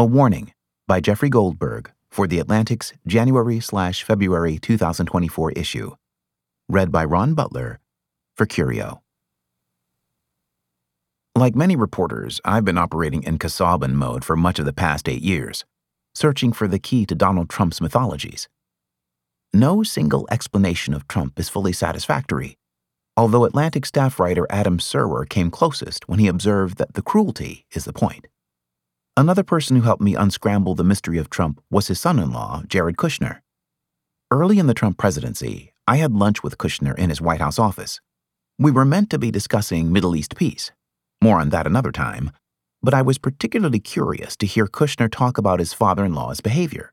A Warning by Jeffrey Goldberg for The Atlantic's January slash February 2024 issue. Read by Ron Butler for Curio. Like many reporters, I've been operating in Casaubon mode for much of the past eight years, searching for the key to Donald Trump's mythologies. No single explanation of Trump is fully satisfactory, although Atlantic staff writer Adam Serwer came closest when he observed that the cruelty is the point. Another person who helped me unscramble the mystery of Trump was his son in law, Jared Kushner. Early in the Trump presidency, I had lunch with Kushner in his White House office. We were meant to be discussing Middle East peace. More on that another time. But I was particularly curious to hear Kushner talk about his father in law's behavior.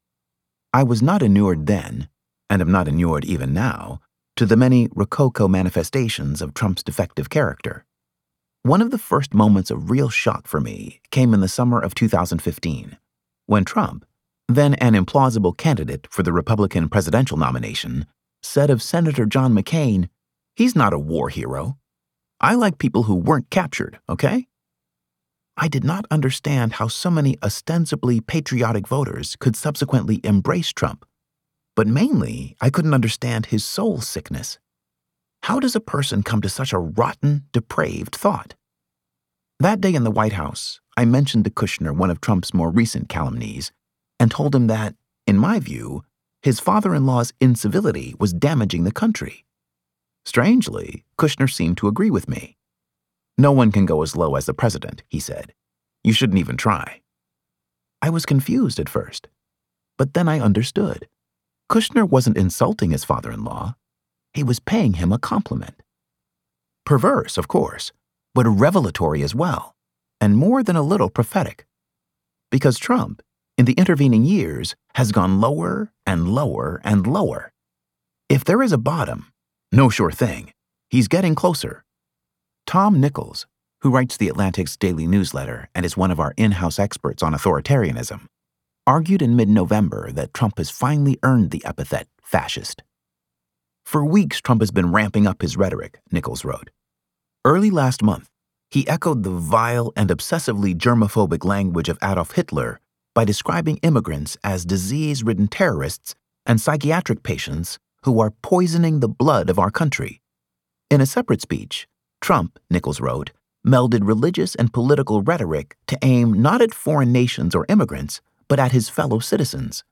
I was not inured then, and am not inured even now, to the many Rococo manifestations of Trump's defective character. One of the first moments of real shock for me came in the summer of 2015, when Trump, then an implausible candidate for the Republican presidential nomination, said of Senator John McCain, He's not a war hero. I like people who weren't captured, okay? I did not understand how so many ostensibly patriotic voters could subsequently embrace Trump, but mainly I couldn't understand his soul sickness. How does a person come to such a rotten, depraved thought? That day in the White House, I mentioned to Kushner one of Trump's more recent calumnies and told him that, in my view, his father in law's incivility was damaging the country. Strangely, Kushner seemed to agree with me. No one can go as low as the president, he said. You shouldn't even try. I was confused at first, but then I understood. Kushner wasn't insulting his father in law, he was paying him a compliment. Perverse, of course, but revelatory as well, and more than a little prophetic. Because Trump, in the intervening years, has gone lower and lower and lower. If there is a bottom, no sure thing, he's getting closer. Tom Nichols, who writes the Atlantic's daily newsletter and is one of our in house experts on authoritarianism, argued in mid November that Trump has finally earned the epithet fascist. For weeks, Trump has been ramping up his rhetoric, Nichols wrote. Early last month, he echoed the vile and obsessively germophobic language of Adolf Hitler by describing immigrants as disease ridden terrorists and psychiatric patients who are poisoning the blood of our country. In a separate speech, Trump, Nichols wrote, melded religious and political rhetoric to aim not at foreign nations or immigrants, but at his fellow citizens.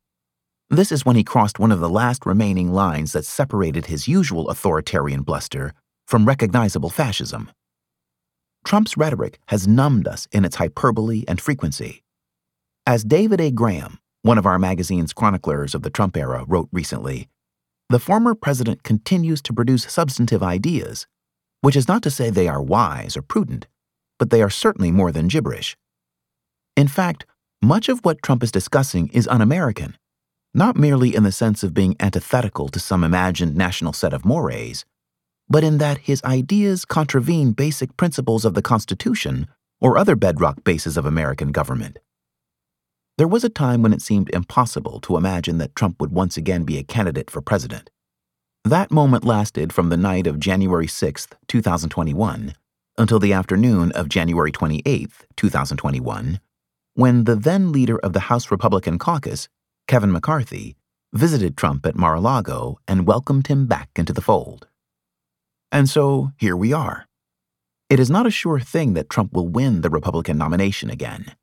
This is when he crossed one of the last remaining lines that separated his usual authoritarian bluster from recognizable fascism. Trump's rhetoric has numbed us in its hyperbole and frequency. As David A. Graham, one of our magazine's chroniclers of the Trump era, wrote recently, the former president continues to produce substantive ideas, which is not to say they are wise or prudent, but they are certainly more than gibberish. In fact, much of what Trump is discussing is un American, not merely in the sense of being antithetical to some imagined national set of mores, but in that his ideas contravene basic principles of the Constitution or other bedrock bases of American government. There was a time when it seemed impossible to imagine that Trump would once again be a candidate for president. That moment lasted from the night of January 6, 2021, until the afternoon of January 28, 2021, when the then leader of the House Republican caucus, Kevin McCarthy, visited Trump at Mar a Lago and welcomed him back into the fold. And so here we are. It is not a sure thing that Trump will win the Republican nomination again.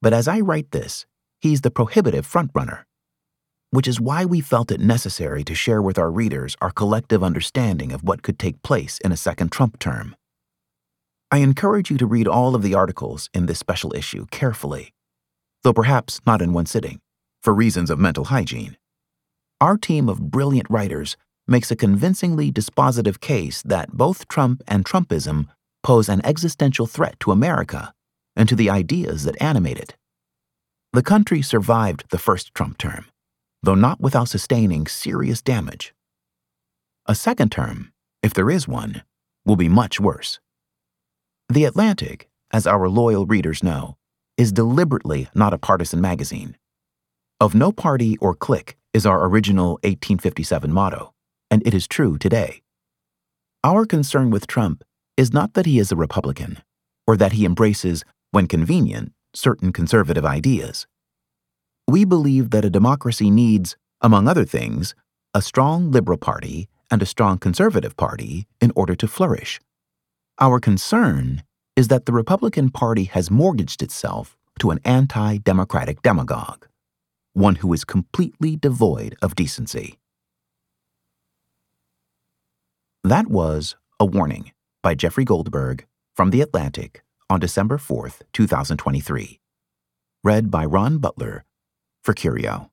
But as I write this, he's the prohibitive frontrunner, which is why we felt it necessary to share with our readers our collective understanding of what could take place in a second Trump term. I encourage you to read all of the articles in this special issue carefully, though perhaps not in one sitting, for reasons of mental hygiene. Our team of brilliant writers makes a convincingly dispositive case that both Trump and Trumpism pose an existential threat to America and to the ideas that animate it. The country survived the first Trump term, though not without sustaining serious damage. A second term, if there is one, will be much worse. The Atlantic, as our loyal readers know, is deliberately not a partisan magazine. Of no party or clique is our original 1857 motto and it is true today. Our concern with Trump is not that he is a Republican, or that he embraces, when convenient, certain conservative ideas. We believe that a democracy needs, among other things, a strong Liberal Party and a strong Conservative Party in order to flourish. Our concern is that the Republican Party has mortgaged itself to an anti democratic demagogue, one who is completely devoid of decency. That was A Warning by Jeffrey Goldberg from The Atlantic on December 4th, 2023. Read by Ron Butler for Curio.